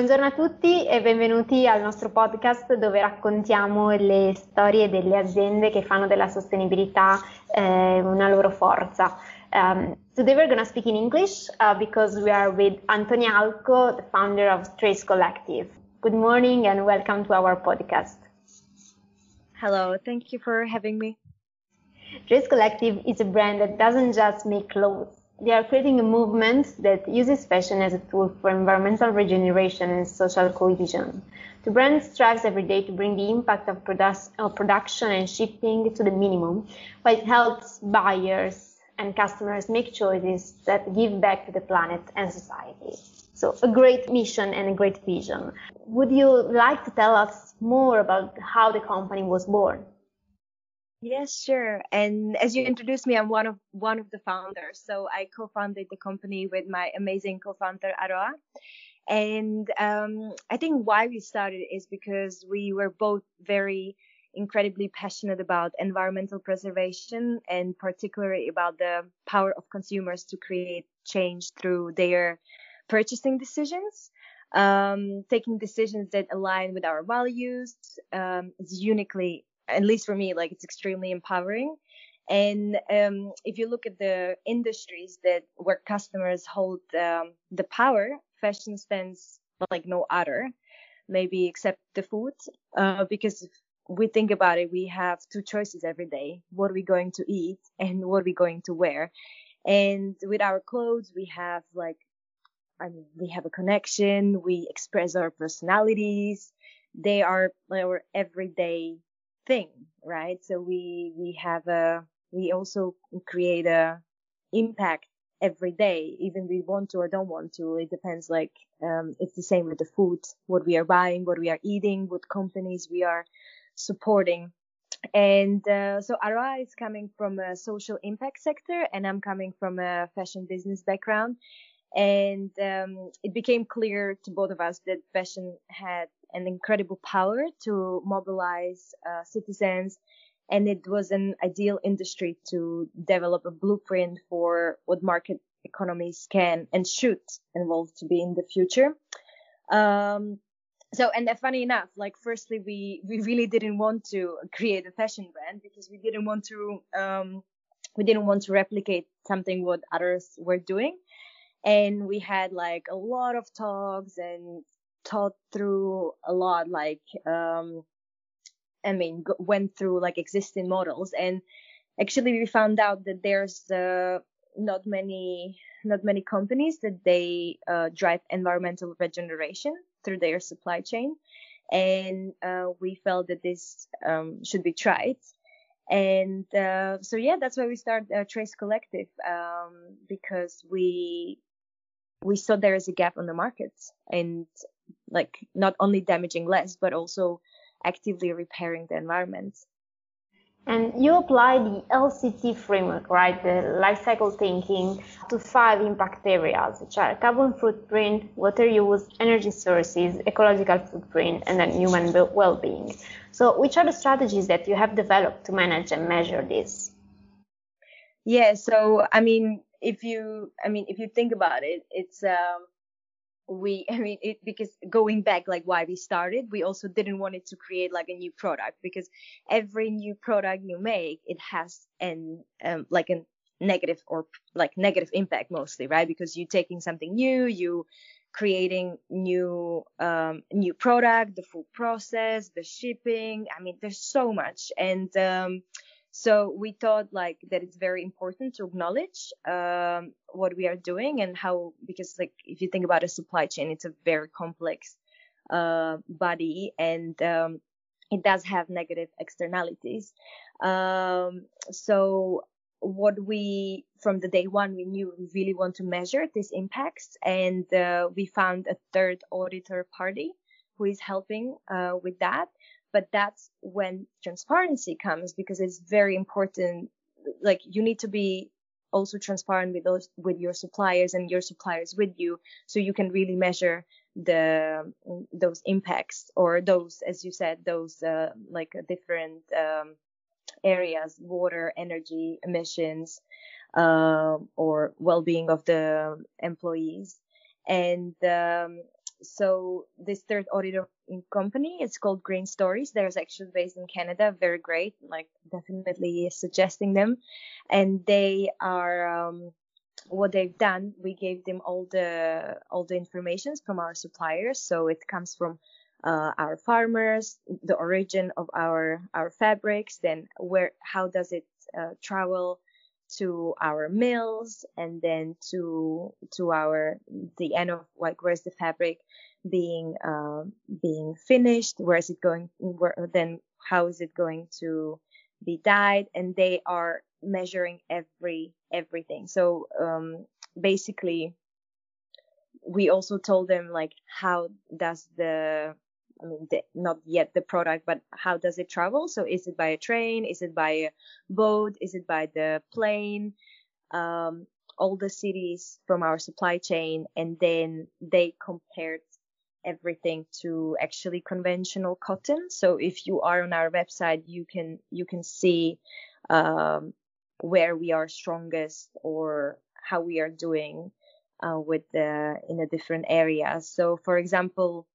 Buongiorno a tutti e benvenuti al nostro podcast dove raccontiamo le storie delle aziende che fanno della sostenibilità eh, una loro forza. Um, today we're going to speak in English uh, because we are with Antonia Alco, the founder of Trace Collective. Good morning and welcome to our podcast. Hello, thank you for having me. Trace Collective is a brand that doesn't just make clothes they are creating a movement that uses fashion as a tool for environmental regeneration and social cohesion. The brand strives every day to bring the impact of, produ- of production and shipping to the minimum, but it helps buyers and customers make choices that give back to the planet and society. So a great mission and a great vision. Would you like to tell us more about how the company was born? Yes, sure. And as you introduced me, I'm one of one of the founders. So I co-founded the company with my amazing co-founder Aroa. And um, I think why we started is because we were both very incredibly passionate about environmental preservation and particularly about the power of consumers to create change through their purchasing decisions. Um, taking decisions that align with our values um, is uniquely at least for me, like it's extremely empowering. And um, if you look at the industries that where customers hold um, the power, fashion stands like no other, maybe except the food, uh, because we think about it, we have two choices every day: what are we going to eat and what are we going to wear. And with our clothes, we have like, I mean, we have a connection. We express our personalities. They are our everyday thing, right? So we we have a we also create a impact every day, even we want to or don't want to. It depends. Like um, it's the same with the food, what we are buying, what we are eating, what companies we are supporting. And uh, so Ara is coming from a social impact sector, and I'm coming from a fashion business background. And um, it became clear to both of us that fashion had an incredible power to mobilize uh, citizens. And it was an ideal industry to develop a blueprint for what market economies can and should evolve to be in the future. Um, so, and uh, funny enough, like firstly, we, we really didn't want to create a fashion brand because we didn't want to, um, we didn't want to replicate something what others were doing. And we had like a lot of talks and thought through a lot, like, um, I mean, g- went through like existing models and actually we found out that there's, uh, not many, not many companies that they, uh, drive environmental regeneration through their supply chain. And, uh, we felt that this, um, should be tried. And, uh, so yeah, that's why we started uh, Trace Collective, um, because we, we saw there is a gap on the market and like not only damaging less, but also actively repairing the environment. And you apply the LCT framework, right? The life cycle thinking to five impact areas, which are carbon footprint, water use, energy sources, ecological footprint, and then human well-being. So which are the strategies that you have developed to manage and measure this? Yeah. So, I mean, if you, I mean, if you think about it, it's, um, we i mean it because going back like why we started we also didn't want it to create like a new product because every new product you make it has an um, like a negative or like negative impact mostly right? Because you're taking something new you creating new um, new product the full process the shipping i mean there's so much. And um, so we thought like that it's very important to acknowledge um, what we are doing and how, because like if you think about a supply chain, it's a very complex uh, body and um, it does have negative externalities. Um, so what we from the day one we knew we really want to measure these impacts and uh, we found a third auditor party who is helping uh, with that but that's when transparency comes because it's very important like you need to be also transparent with those with your suppliers and your suppliers with you so you can really measure the those impacts or those as you said those uh, like different um, areas water energy emissions um, or well-being of the employees. And um, so this third auditor in company, it's called Green Stories. They're actually based in Canada. Very great. Like definitely suggesting them. And they are, um, what they've done, we gave them all the, all the information from our suppliers. So it comes from uh, our farmers, the origin of our our fabrics, then where how does it uh, travel to our mills, and then to to our the end of like where's the fabric being uh, being finished, where is it going, where, then how is it going to be dyed, and they are measuring every everything. So um, basically we also told them like how does the I mean, the, not yet the product, but how does it travel? So is it by a train? Is it by a boat? Is it by the plane? Um, all the cities from our supply chain, and then they compared everything to actually conventional cotton. So if you are on our website, you can you can see um, where we are strongest or how we are doing uh, with the in the different areas. So for example,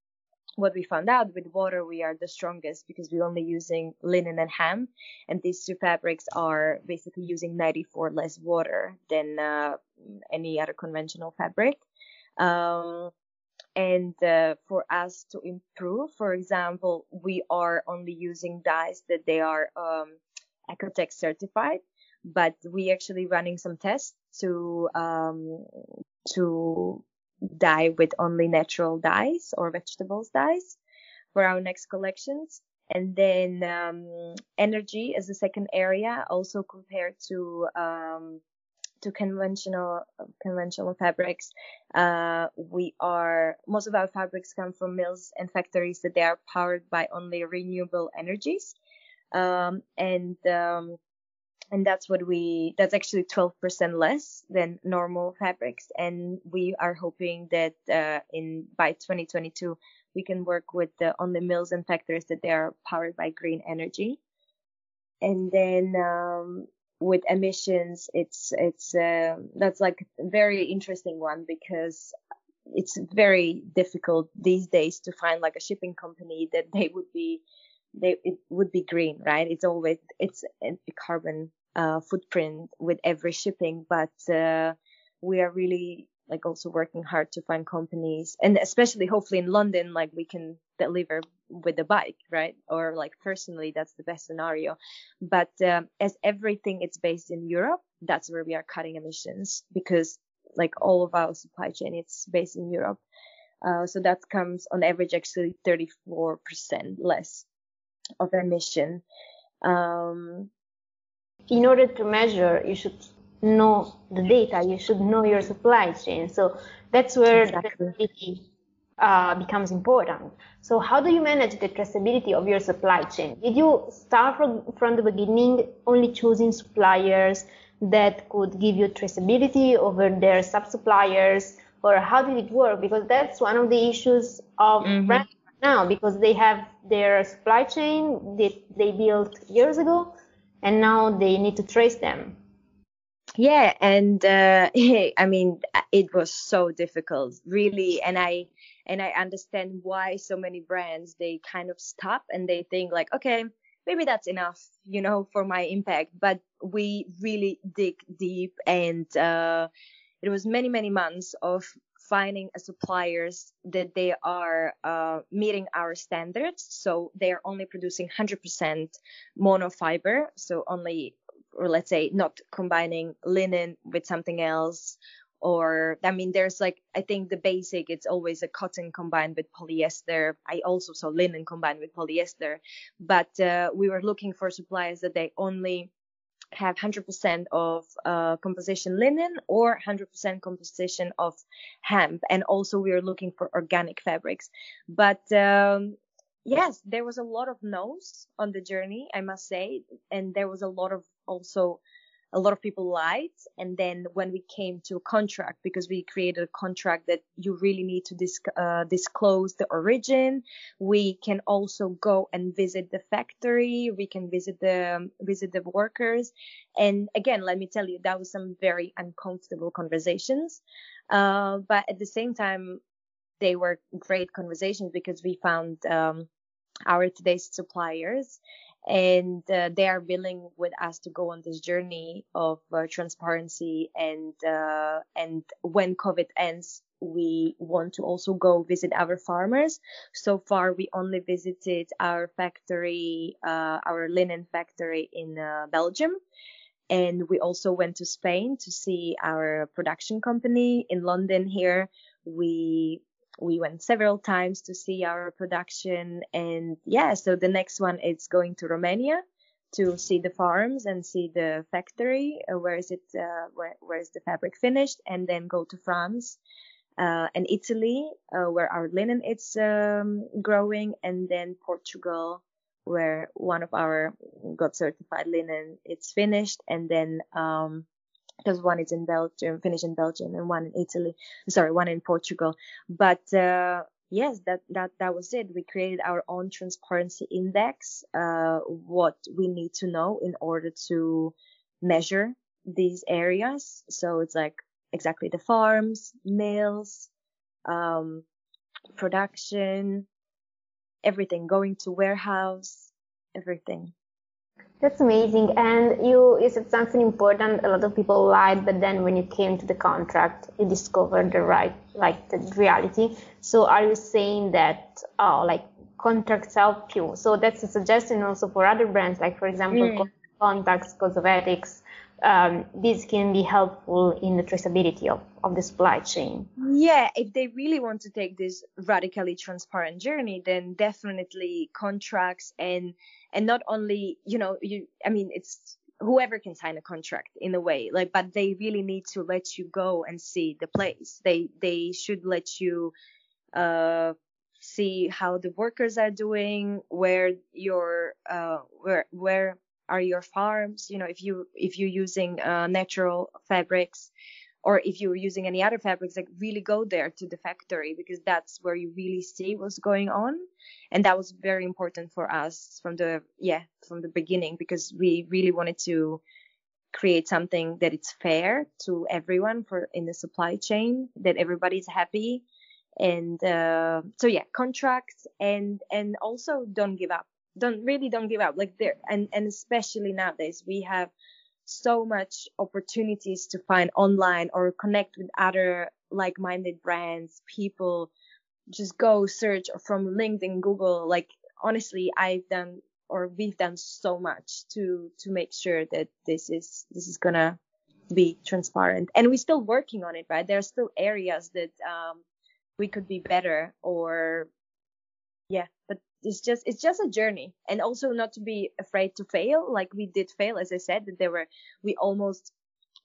what we found out with water we are the strongest because we're only using linen and hemp and these two fabrics are basically using 94 less water than uh, any other conventional fabric. Um, and uh, for us to improve for example we are only using dyes that they are um, Oeko-Tex certified but we actually running some tests to um, to dye with only natural dyes or vegetables dyes for our next collections. And then um, energy as the second area, also compared to um, to conventional conventional fabrics. Uh, we are most of our fabrics come from mills and factories that they are powered by only renewable energies, um, and um, and that's what we that's actually 12% less than normal fabrics. And we are hoping that uh, in by 2022 we can work with the on the mills and factories that they are powered by green energy. And then um, with emissions it's it's uh, that's like a very interesting one because it's very difficult these days to find like a shipping company that they would be they it would be green, right? It's always it's a carbon uh, footprint with every shipping, but uh, we are really like also working hard to find companies, and especially hopefully in London, like we can deliver with the bike, right? Or like personally, that's the best scenario. But um, as everything it's based in Europe, that's where we are cutting emissions because like all of our supply chain it's based in Europe. Uh, so that comes on average actually 34% less of emission. Um, in order to measure, you should know the data. You should know your supply chain. So that's where exactly. traceability uh, becomes important. So how do you manage the traceability of your supply chain? Did you start from, from the beginning only choosing suppliers that could give you traceability over their sub-suppliers? Or how did it work? Because that's one of the issues of mm-hmm. brand now because they have their supply chain that they built years ago and now they need to trace them. Yeah, and uh, I mean it was so difficult, really, and I and I understand why so many brands they kind of stop and they think like, okay, maybe that's enough, you know, for my impact. But we really dig deep, and uh, it was many many months of finding suppliers that they are uh, meeting our standards. So they are only producing 100% monofiber. So only, or let's say not combining linen with something else. Or, I mean, there's like, I think the basic, it's always a cotton combined with polyester. I also saw linen combined with polyester, but uh, we were looking for suppliers that they only have 100% of uh, composition linen or 100% composition of hemp. And also we are looking for organic fabrics. But um, yes, there was a lot of no's on the journey, I must say. And there was a lot of also a lot of people lied. And then when we came to a contract, because we created a contract that you really need to disc- uh, disclose the origin, we can also go and visit the factory. We can visit the um, visit the workers. And again, let me tell you, that was some very uncomfortable conversations. Uh, but at the same time, they were great conversations because we found um, our today's suppliers and uh, they are willing with us to go on this journey of uh, transparency and uh, and when covid ends we want to also go visit our farmers. So far we only visited our factory uh, our linen factory in uh, belgium. And we also went to spain to see our production company in london here. We we went several times to see our production and yeah so the next one is going to romania to see the farms and see the factory uh, where is it uh, where, where is the fabric finished and then go to france uh, and italy uh, where our linen is um, growing and then portugal where one of our GOTS certified linen it's finished and then um, because one is in Belgium, finished in Belgium, and one in Italy. Sorry, one in Portugal. But uh, yes, that that that was it. We created our own transparency index. Uh, what we need to know in order to measure these areas. So it's like exactly the farms, mills, um, production, everything going to warehouse, everything. That's amazing. And you, you said something important. A lot of people lied, but then when you came to the contract, you discovered the right, like the reality. So are you saying that, oh, like contracts help you? So that's a suggestion also for other brands, like for example, mm. contacts, cosmetics, um, this can be helpful in the traceability of, of the supply chain. Yeah, if they really want to take this radically transparent journey, then definitely contracts and and not only you know you I mean it's whoever can sign a contract in a way like but they really need to let you go and see the place. They they should let you uh see how the workers are doing, where your uh where where are your farms you know if you if you're using uh, natural fabrics or if you're using any other fabrics like really go there to the factory because that's where you really see what's going on. And that was very important for us from the yeah from the beginning because we really wanted to create something that it's fair to everyone for in the supply chain that everybody's happy. And uh, so yeah contracts and and also don't give up don't really don't give up. Like there and and especially nowadays we have so much opportunities to find online or connect with other like-minded brands people. Just go search from linkedin google. Like honestly i've done or we've done so much to to make sure that this is this is gonna be transparent. And we're still working on it right? There are still areas that um we could be better or it's just it's just a journey. And also not to be afraid to fail. Like we did fail as i said that there were we almost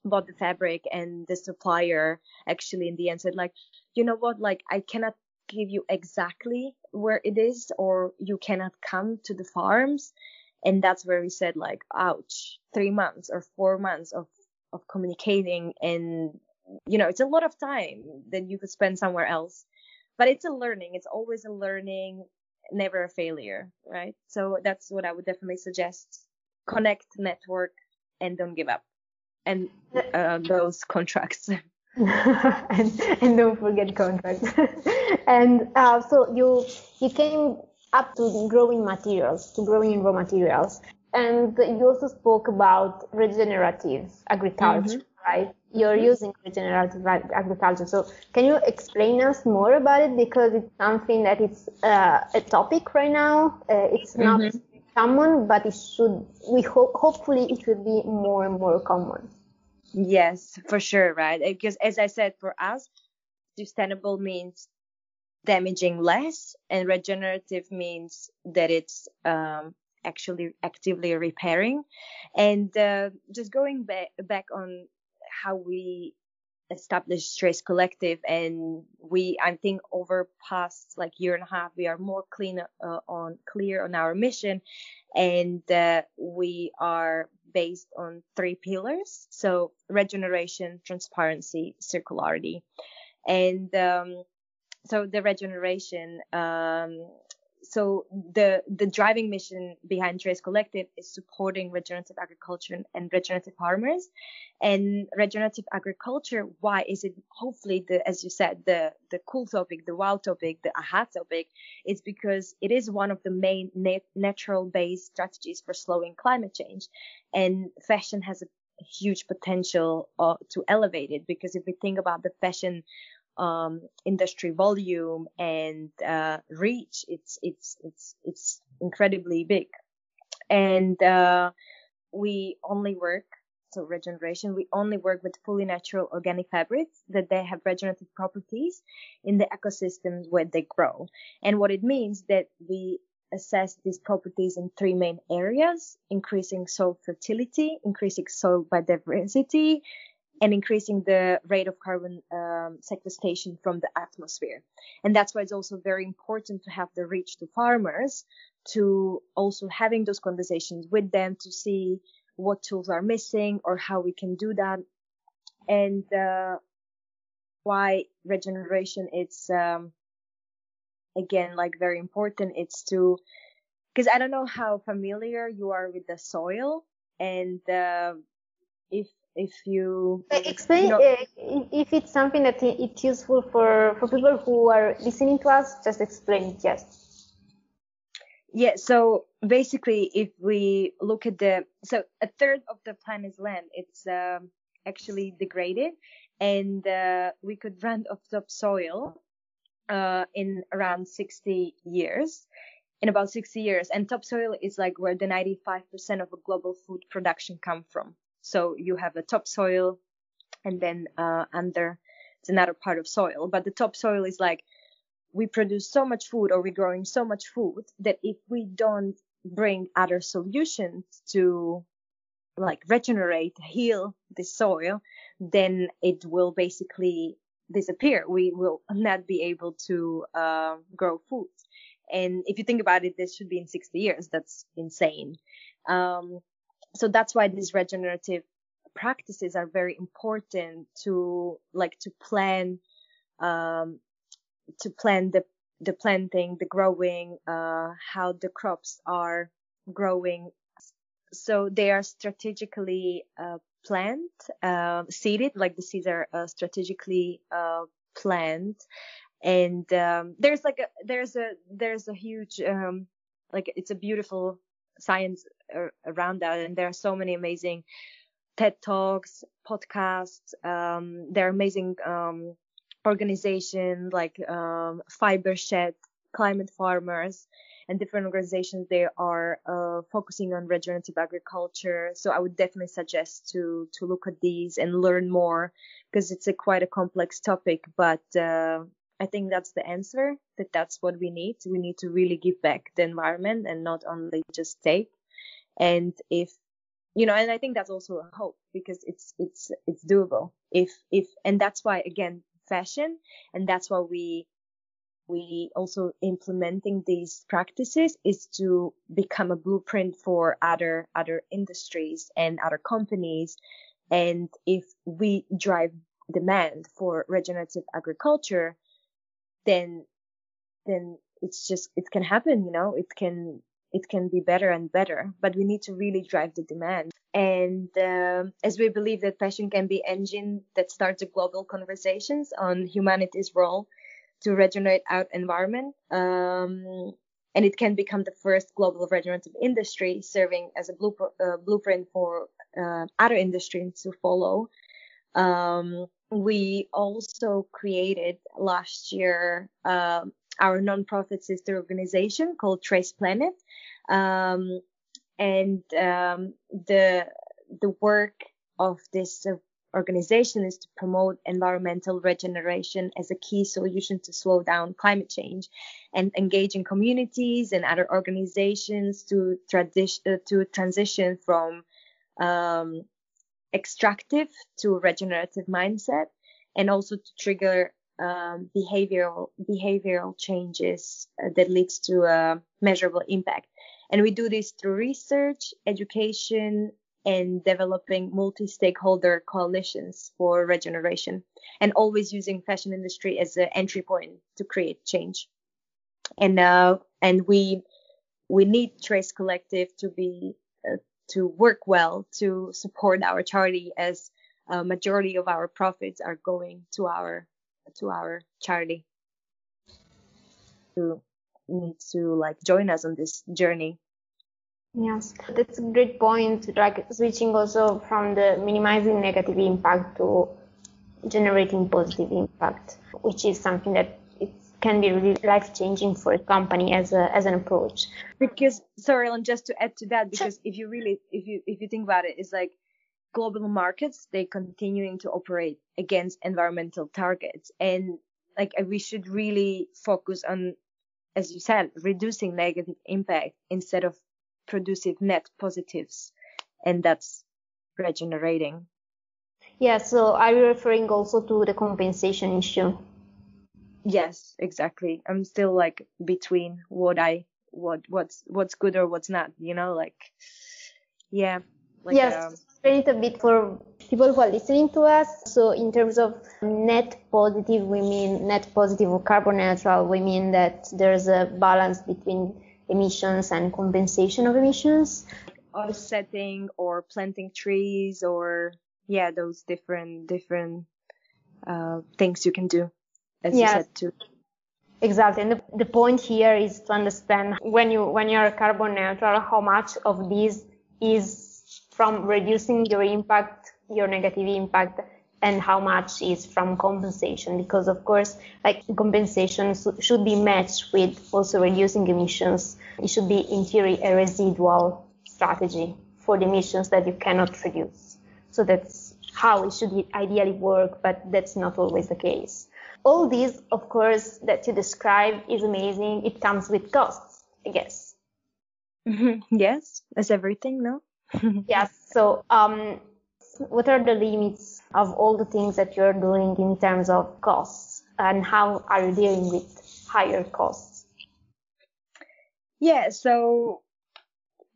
bought the fabric and the supplier actually in the end said like you know what? Like i cannot give you exactly where it is or you cannot come to the farms. And that's where we said like ouch three months or four months of of communicating. And you know it's a lot of time that you could spend somewhere else. But it's a learning. It's always a learning never a failure, right? So that's what I would definitely suggest. Connect, network, and don't give up. And uh, those contracts. and, and don't forget contracts. and uh, so you you came up to growing materials, to growing in raw materials. And you also spoke about regenerative agriculture, mm-hmm. Right? You're mm-hmm. using regenerative agriculture. So can you explain us more about it? Because it's something that it's uh, a topic right now. Uh, it's not mm-hmm. common, but it should, we hope, hopefully it will be more and more common. Yes, for sure, right? Because as I said, for us, sustainable means damaging less and regenerative means that it's um, actually actively repairing. And uh, just going back back on how we established Trace Collective, and we I think over past like year and a half we are more clean uh, on clear on our mission, and uh, we are based on three pillars: so regeneration, transparency, circularity, and um, so the regeneration. Um, so the the driving mission behind Trace Collective is supporting regenerative agriculture and regenerative farmers. And regenerative agriculture, why is it hopefully the as you said the the cool topic, the wow topic, the aha topic? is because it is one of the main nat- natural based strategies for slowing climate change, and fashion has a huge potential uh, to elevate it because if we think about the fashion um, industry volume and uh, reach, it's it's it's it's incredibly big. And uh, we only work so regeneration. We only work with fully natural organic fabrics that they have regenerative properties in the ecosystems where they grow. And what it means that we assess these properties in three main areas, increasing soil fertility, increasing soil biodiversity, and increasing the rate of carbon um, sequestration from the atmosphere. And that's why it's also very important to have the reach to farmers to also having those conversations with them to see what tools are missing or how we can do that. And uh, why regeneration it's um, again like very important. It's to because I don't know how familiar you are with the soil and uh, if if you explain you know, uh, if it's something that it's useful for for people who are listening to us just explain it yes. Yeah so basically if we look at the so a third of the planet's land it's um, actually degraded and uh, we could run off topsoil uh, in around 60 years in about 60 years. And topsoil is like where the 95% of global food production come from so you have the topsoil and then uh, under it's another part of soil. But the topsoil is like we produce so much food or we're growing so much food that if we don't bring other solutions to like regenerate, heal the soil, then it will basically disappear. We will not be able to uh, grow food. And if you think about it, this should be in 60 years. That's insane. Um, so that's why these regenerative practices are very important to like to plan um, to plan the the planting the growing uh, how the crops are growing. So they are strategically uh, planted uh, seeded like the seeds are uh, strategically uh, planted and um, there's like a there's a there's a huge um, like it's a beautiful science around that. And there are so many amazing TED Talks, podcasts. Um, there are amazing um, organizations like um, Fibershed, Climate Farmers, and different organizations. They are uh, focusing on regenerative agriculture. So I would definitely suggest to to look at these and learn more because it's a quite a complex topic. But uh, I think that's the answer. That that's what we need. We need to really give back the environment and not only just take. And if, you know, and I think that's also a hope because it's, it's, it's doable. If, if, and that's why again, fashion, and that's why we, we also implementing these practices is to become a blueprint for other, other industries and other companies. And if we drive demand for regenerative agriculture, then, then it's just, it can happen, you know, it can, it can be better and better, but we need to really drive the demand. And um, as we believe that fashion can be engine that starts a global conversations on humanity's role to regenerate our environment, um, and it can become the first global regenerative industry, serving as a blueprint, uh, blueprint for uh, other industries to follow. Um, we also created last year um, our nonprofit sister organization called Trace Planet. Um, and um, the the work of this uh, organization is to promote environmental regeneration as a key solution to slow down climate change and engaging communities and other organizations to, transition uh, to transition from um, extractive to regenerative mindset and also to trigger um, behavioral behavioral changes uh, that leads to a measurable impact. And we do this through research, education, and developing multi-stakeholder coalitions for regeneration, and always using fashion industry as an entry point to create change. And uh, and we we need Trace Collective to be uh, to work well to support our charity as a majority of our profits are going to our to our charity. To need to like join us on this journey. Yes, that's a great point. Like switching also from the minimizing negative impact to generating positive impact, which is something that can be really life changing for a company as a as an approach. Because sorry, and just to add to that, because if you really if you if you think about it, it's like global markets they're continuing to operate against environmental targets and like we should really focus on as you said reducing negative impact instead of producing net positives and that's regenerating yeah, so are you referring also to the compensation issue? Yes, exactly. I'm still like between what I what what's what's good or what's not, you know, like yeah. Like, yes, um, it a bit for people who are listening to us. So in terms of net positive, we mean net positive or carbon neutral. We mean that there's a balance between emissions and compensation of emissions. Offsetting or planting trees or yeah, those different different uh, things you can do, as yes. you said too. Exactly, and the, the point here is to understand when you when you're carbon neutral, how much of this is from reducing your impact, your negative impact, and how much is from compensation because of course like compensation should be matched with also reducing emissions it should be in theory a residual strategy for the emissions that you cannot reduce so that's how it should ideally work, but that's not always the case. All these, of course, that you describe is amazing. It comes with costs, I guess. Mm-hmm. Yes, as everything, no? yes. So, um, what are the limits of all the things that you're doing in terms of costs, and how are you dealing with higher costs? Yeah. So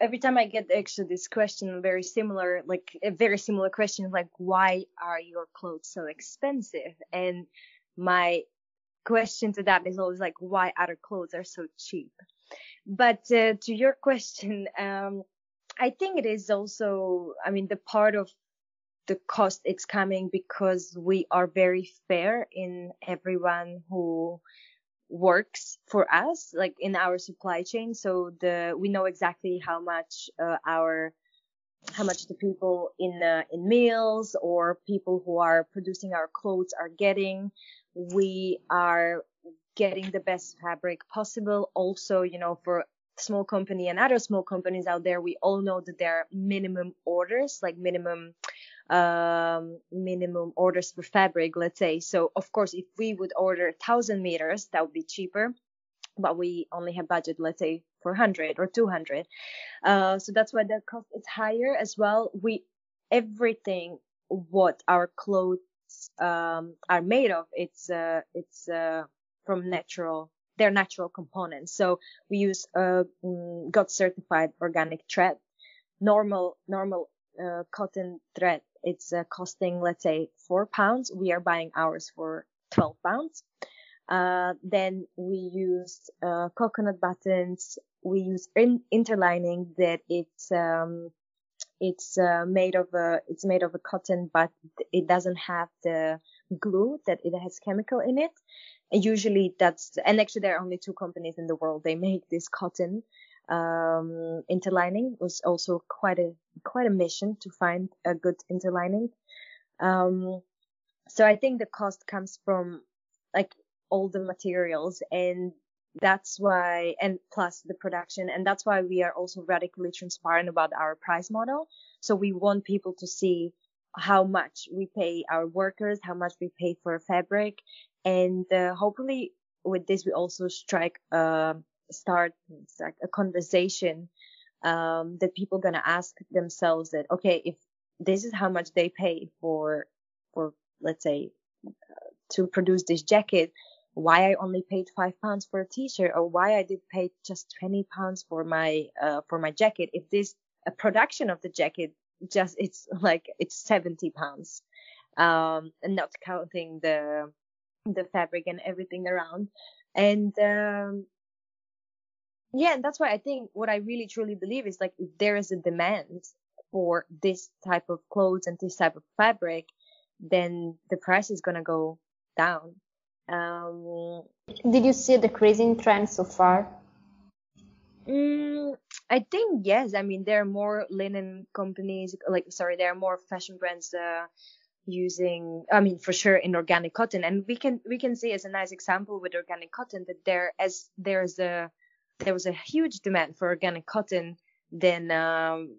every time I get actually this question, very similar, like a very similar question, like why are your clothes so expensive? And my question to that is always like why other clothes are so cheap. But uh, to your question, um, I think it is also, I mean, the part of the cost it's coming because we are very fair in everyone who works for us, like in our supply chain. So the we know exactly how much uh, our how much the people in uh, in mills or people who are producing our clothes are getting. We are getting the best fabric possible. Also, you know, for small company and other small companies out there, we all know that there are minimum orders, like minimum um, minimum orders for fabric, let's say. So of course, if we would order 1000 meters, that would be cheaper, but we only have budget, let's say 400 or 200. Uh, so that's why the cost is higher as well. We, everything what our clothes, um, are made of, it's, uh, it's, uh, from natural they're natural components. So we use uh, mm, GOTS certified organic thread. Normal normal uh, cotton thread it's uh, costing, let's say, four pounds. We are buying ours for 12 pounds. Uh, then we use uh, coconut buttons. We use in- interlining that it's um, it's uh, made of a it's made of a cotton, but it doesn't have the glue that it has chemical in it. And usually that's and actually there are only two companies in the world they make this cotton um, interlining was also quite a quite a mission to find a good interlining. Um, so I think the cost comes from like all the materials and that's why and plus the production and that's why we are also radically transparent about our price model. So we want people to see how much we pay our workers how much we pay for fabric. And uh, hopefully with this we also strike a start like a conversation um, that people gonna ask themselves that okay if this is how much they pay for for let's say uh, to produce this jacket why I only paid five pounds for a t-shirt or why I did pay just 20 pounds for my uh, for my jacket. If this a production of the jacket just it's like it's 70 pounds. Um and not counting the the fabric and everything around. And um yeah, and that's why I think what I really truly believe is like if there is a demand for this type of clothes and this type of fabric, then the price is gonna go down. Um, Did you see a decreasing trend so far? Mm, I think yes. I mean, there are more linen companies, like sorry, there are more fashion brands uh, using. I mean, for sure in organic cotton, and we can we can see as a nice example with organic cotton that there as there's a there was a huge demand for organic cotton, then um,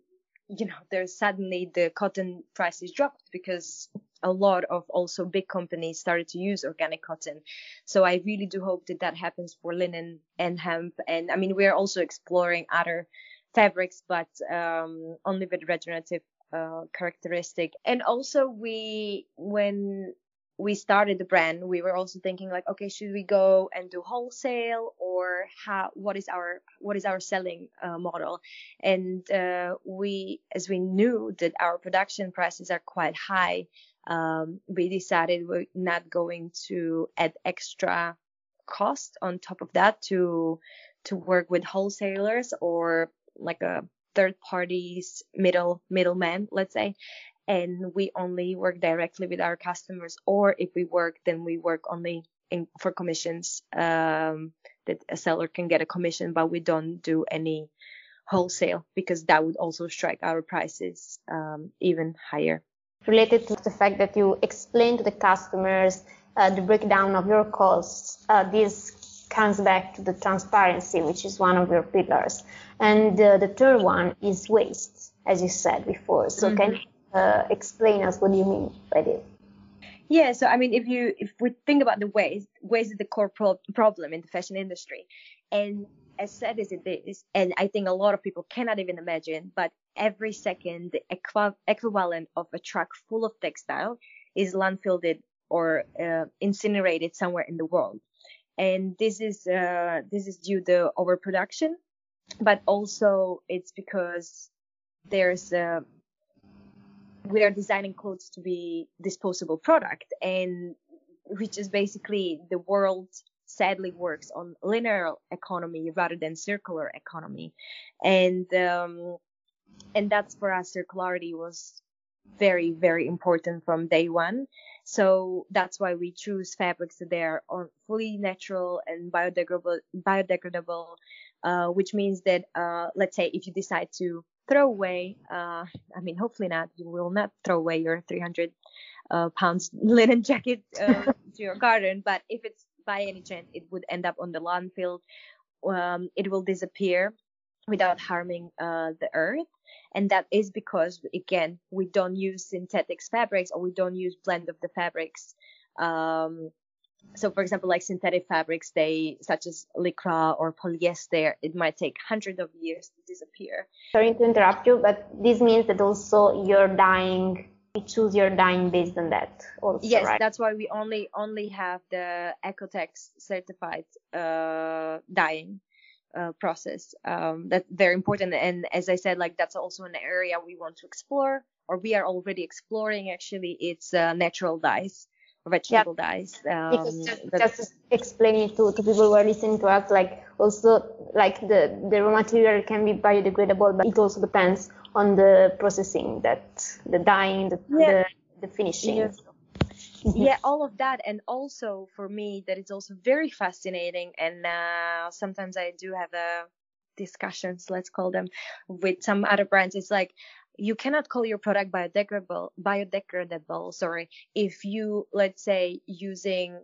you know there's suddenly the cotton prices dropped because a lot of also big companies started to use organic cotton. So I really do hope that that happens for linen and hemp. And I mean, we're also exploring other fabrics, but um, only with regenerative uh, characteristic. And also we, when we started the brand, we were also thinking like, okay, should we go and do wholesale or how, what is our, what is our selling uh, model? And uh, we, as we knew that our production prices are quite high, um, we decided we're not going to add extra cost on top of that to to work with wholesalers or like a third parties middle middleman let's say and we only work directly with our customers or if we work then we work only in, for commissions um, that a seller can get a commission but we don't do any wholesale because that would also strike our prices um, even higher related to the fact that you explain to the customers uh, the breakdown of your costs. Uh, this comes back to the transparency, which is one of your pillars. And uh, the third one is waste, as you said before. So mm-hmm. can uh, explain us what do you mean by this? Yeah, so I mean, if you if we think about the waste, waste is the core pro- problem in the fashion industry, and as sad as it is, and I think a lot of people cannot even imagine, but every second the equ- equivalent of a truck full of textile is landfilled or uh, incinerated somewhere in the world. And this is uh, this is due to overproduction, but also it's because there's uh, we are designing clothes to be disposable product, and which is basically the world sadly works on linear economy rather than circular economy, and um, and that's for us circularity was very very important from day one. So that's why we choose fabrics that are fully natural and biodegradable biodegradable uh, which means that uh, let's say if you decide to throw away uh, i mean hopefully not you will not throw away your 300 uh, pounds linen jacket uh, to your garden but if it's by any chance it would end up on the landfill um, it will disappear without harming uh, the earth. And that is because again we don't use synthetic fabrics or we don't use blend of the fabrics um, so for example like synthetic fabrics they such as lycra or polyester it might take hundreds of years to disappear sorry to interrupt you but this means that also you're dyeing you choose your dyeing based on that also, yes right? that's why we only only have the Oeko-Tex certified uh, dyeing uh, process. Um, that's very important. And as I said, like that's also an area we want to explore, or we are already exploring. Actually, it's uh, natural dyes, vegetable yeah. dyes. Um, because just, just explaining to, to people who are listening to us, like also like the the raw material can be biodegradable, but it also depends on the processing that the dyeing, the yeah. the, the finishing. Yeah. Mm-hmm. yeah all of that and also for me that is also very fascinating and uh, sometimes i do have uh, discussions let's call them with some other brands it's like you cannot call your product biodegradable biodegradable sorry if you let's say using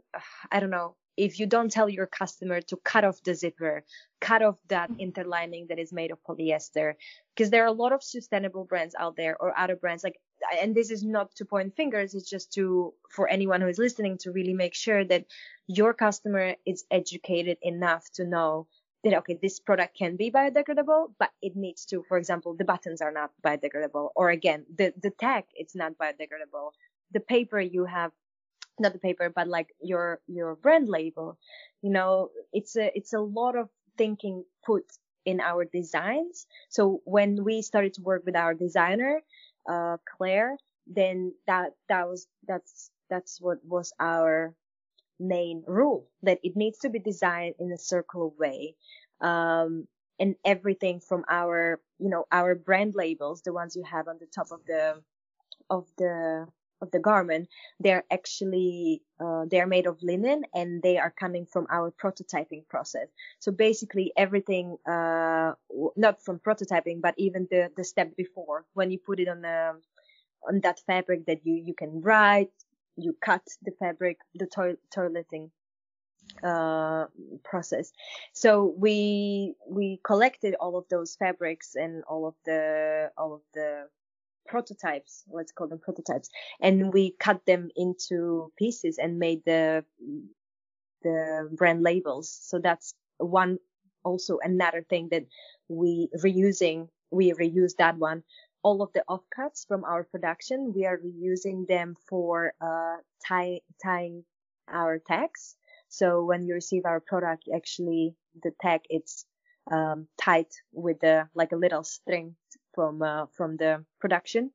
i don't know if you don't tell your customer to cut off the zipper, cut off that mm-hmm. interlining that is made of polyester, because there are a lot of sustainable brands out there or other brands like and this is not to point fingers it's just to for anyone who is listening to really make sure that your customer is educated enough to know that okay this product can be biodegradable but it needs to for example the buttons are not biodegradable. Or again the the tag it's not biodegradable. The paper you have not the paper but like your your brand label you know it's a it's a lot of thinking put in our designs. So when we started to work with our designer uh, Claire, then that that was that's that's what was our main rule that it needs to be designed in a circular way. Um, and everything from our you know our brand labels the ones you have on the top of the of the of the garment they're actually uh, they're made of linen and they are coming from our prototyping process so basically everything uh, not from prototyping but even the the step before when you put it on the on that fabric that you you can write you cut the fabric the to- toileting uh, process. So we we collected all of those fabrics and all of the all of the prototypes, let's call them prototypes, and we cut them into pieces and made the the brand labels. So that's one also another thing that we reusing we reuse that one all of the offcuts from our production we are reusing them for uh tie, tying our tags so when you receive our product, actually the tag it's um, tied with the like a little string from uh, from the production,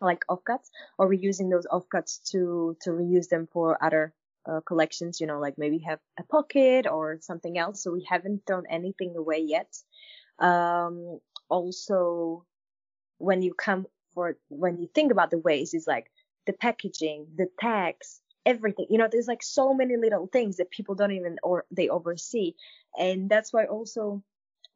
like offcuts, or we're using those offcuts to to reuse them for other uh, collections. You know, like maybe have a pocket or something else. So we haven't thrown anything away yet. Um, also, when you come for when you think about the waste, it's like the packaging, the tags, everything. You know, there's like so many little things that people don't even or they oversee. And that's why also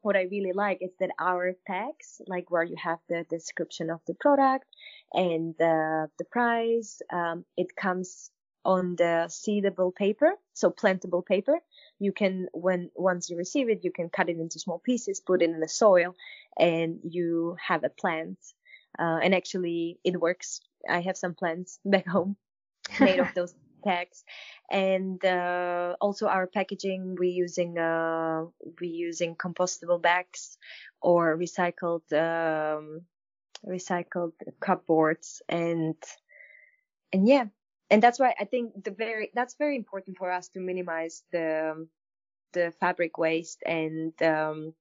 what I really like is that our tags, like where you have the description of the product and the price, um, it comes on the seedable paper, so plantable paper. You can, when once you receive it, you can cut it into small pieces, put it in the soil, and you have a plant. Uh, and actually, it works. I have some plants back home made of those tags and uh, also our packaging we using uh, we using compostable bags or recycled um, recycled cupboards and and yeah and that's why i think the very that's very important for us to minimize the the fabric waste and um,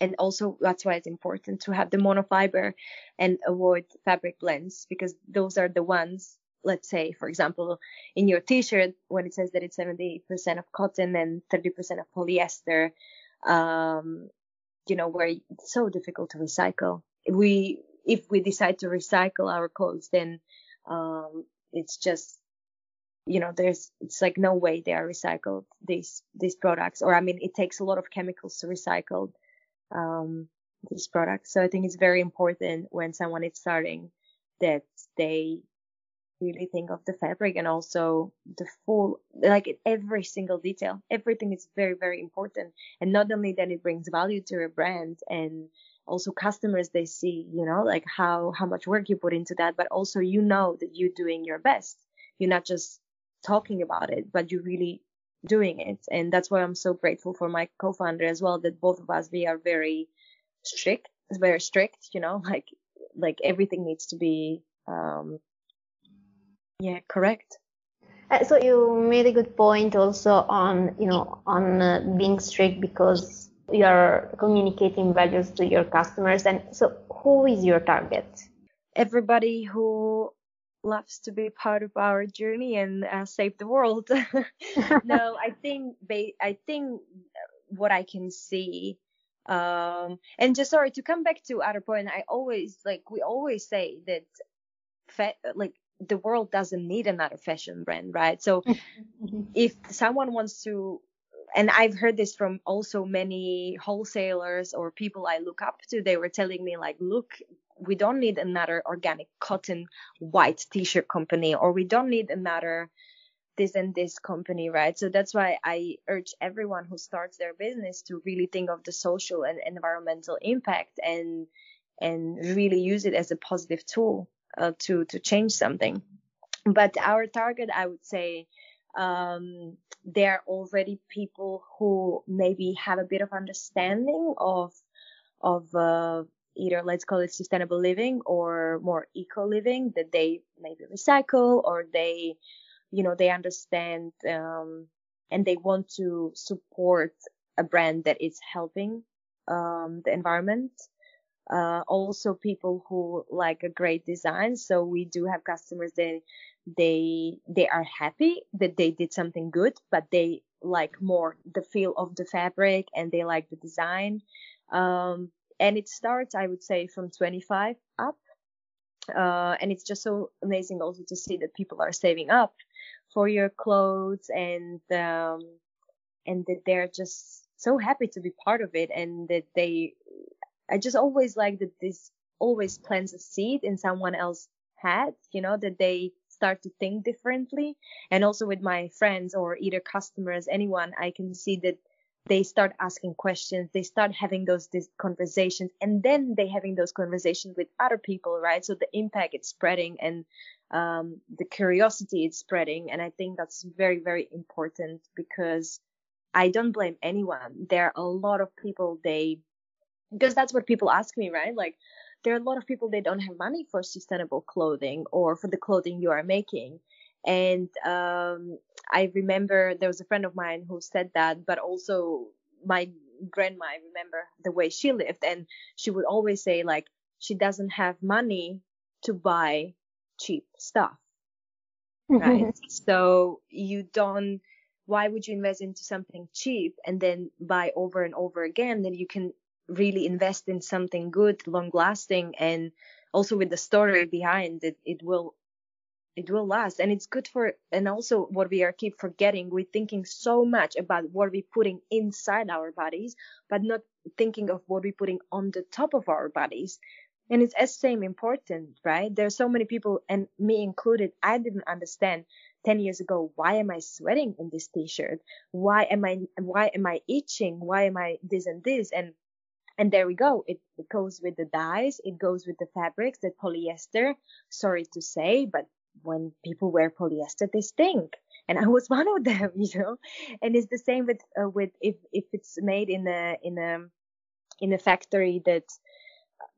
and also that's why it's important to have the monofiber and avoid fabric blends because those are the ones let's say, for example, in your t-shirt, when it says that it's 70% of cotton and 30% of polyester, um, you know, where it's so difficult to recycle. We, if we decide to recycle our clothes, then, um, it's just, you know, there's, it's like no way they are recycled, these, these products. Or, I mean, it takes a lot of chemicals to recycle, um, these products. So I think it's very important when someone is starting that they really think of the fabric and also the full like every single detail everything is very very important and not only that it brings value to your brand and also customers they see you know like how how much work you put into that but also you know that you're doing your best you're not just talking about it but you're really doing it and that's why i'm so grateful for my co-founder as well that both of us we are very strict very strict you know like like everything needs to be um yeah, correct. Uh, so you made a good point also on you know on uh, being strict because you are communicating values to your customers and so who is your target everybody who loves to be part of our journey and uh, save the world no i think i think what i can see um and just sorry to come back to other point i always like we always say that fa- like the world doesn't need another fashion brand, right? So if someone wants to, and I've heard this from also many wholesalers or people I look up to, they were telling me like, look, we don't need another organic cotton white t-shirt company, or we don't need another this and this company, right? So that's why I urge everyone who starts their business to really think of the social and environmental impact and and really use it as a positive tool uh, to to change something. But our target, I would say, um, there are already people who maybe have a bit of understanding of of uh, either let's call it sustainable living or more eco living that they maybe recycle or they you know they understand um, and they want to support a brand that is helping um, the environment uh, also people who like a great design. So we do have customers that they they are happy that they did something good, but they like more the feel of the fabric and they like the design. Um, and it starts, I would say, from 25 up. Uh, and it's just so amazing also to see that people are saving up for your clothes and, um, and that they're just so happy to be part of it and that they, I just always like that this always plants a seed in someone else's head, you know, that they start to think differently. And also with my friends or either customers, anyone, I can see that they start asking questions, they start having those conversations, and then they having those conversations with other people, right? So the impact is spreading and um, the curiosity is spreading, and I think that's very, very important because I don't blame anyone. There are a lot of people they because that's what people ask me, right? Like there are a lot of people they don't have money for sustainable clothing or for the clothing you are making. And um, I remember there was a friend of mine who said that, but also my grandma, I remember the way she lived, and she would always say like she doesn't have money to buy cheap stuff, right? so you don't. Why would you invest into something cheap and then buy over and over again? Then you can really invest in something good, long lasting, and also with the story behind it, it will it will last. And it's good for and also what we are keep forgetting we're thinking so much about what we're putting inside our bodies but not thinking of what we're putting on the top of our bodies. And it's as same important right? There are so many people and me included i didn't understand 10 years ago why am i sweating in this t-shirt? Why am i why am i itching? Why am i this and this? And and there we go. It, goes with the dyes. It goes with the fabrics, the polyester. Sorry to say, but when people wear polyester, they stink. And I was one of them, you know. And it's the same with uh, with if if it's made in a in a in a factory that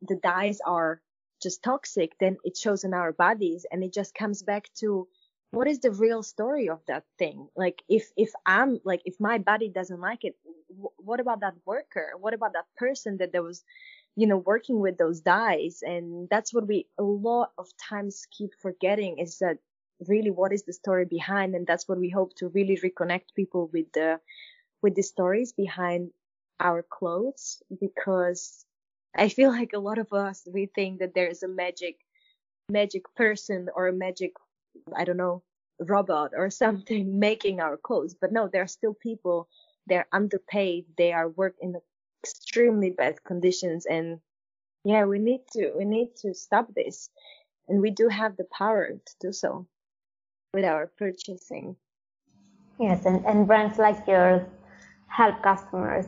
the dyes are just toxic, then it shows in our bodies, and it just comes back to what is the real story of that thing? Like if if I'm like if my body doesn't like it, w- what about that worker? What about that person that there was you know, working with those dyes. And that's what we a lot of times keep forgetting is that really what is the story behind. And that's what we hope to really reconnect people with the, with the stories behind our clothes because I feel like a lot of us, we think that there is a magic, magic person or a magic, I don't know, robot or something making our clothes. But no, there are still people, they're underpaid, they are work in extremely bad conditions and yeah we need to we need to stop this and we do have the power to do so with our purchasing yes and, and brands like yours help customers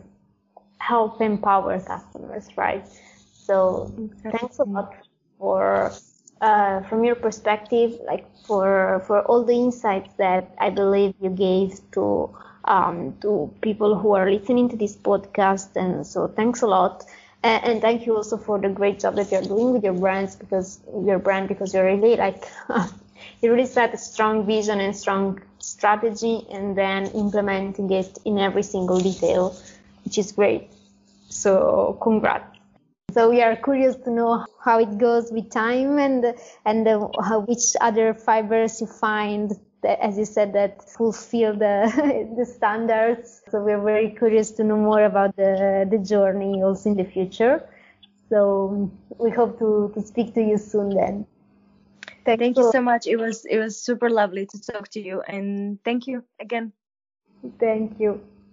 help empower customers right so exactly. thanks a lot for uh, from your perspective like for for all the insights that i believe you gave to um, to people who are listening to this podcast. And so thanks a lot. And, and, thank you also for the great job that you're doing with your brands because your brand, because you're really like, you really set a strong vision and strong strategy and then implementing it in every single detail, which is great. So congrats. So we are curious to know how it goes with time and and uh, how, which other fibers you find that, as you said, that fulfill the, the standards. So we're very curious to know more about the, the journey also in the future. So we hope to, to speak to you soon then. Thank, thank you so much. It was it was super lovely to talk to you and thank you again. Thank you.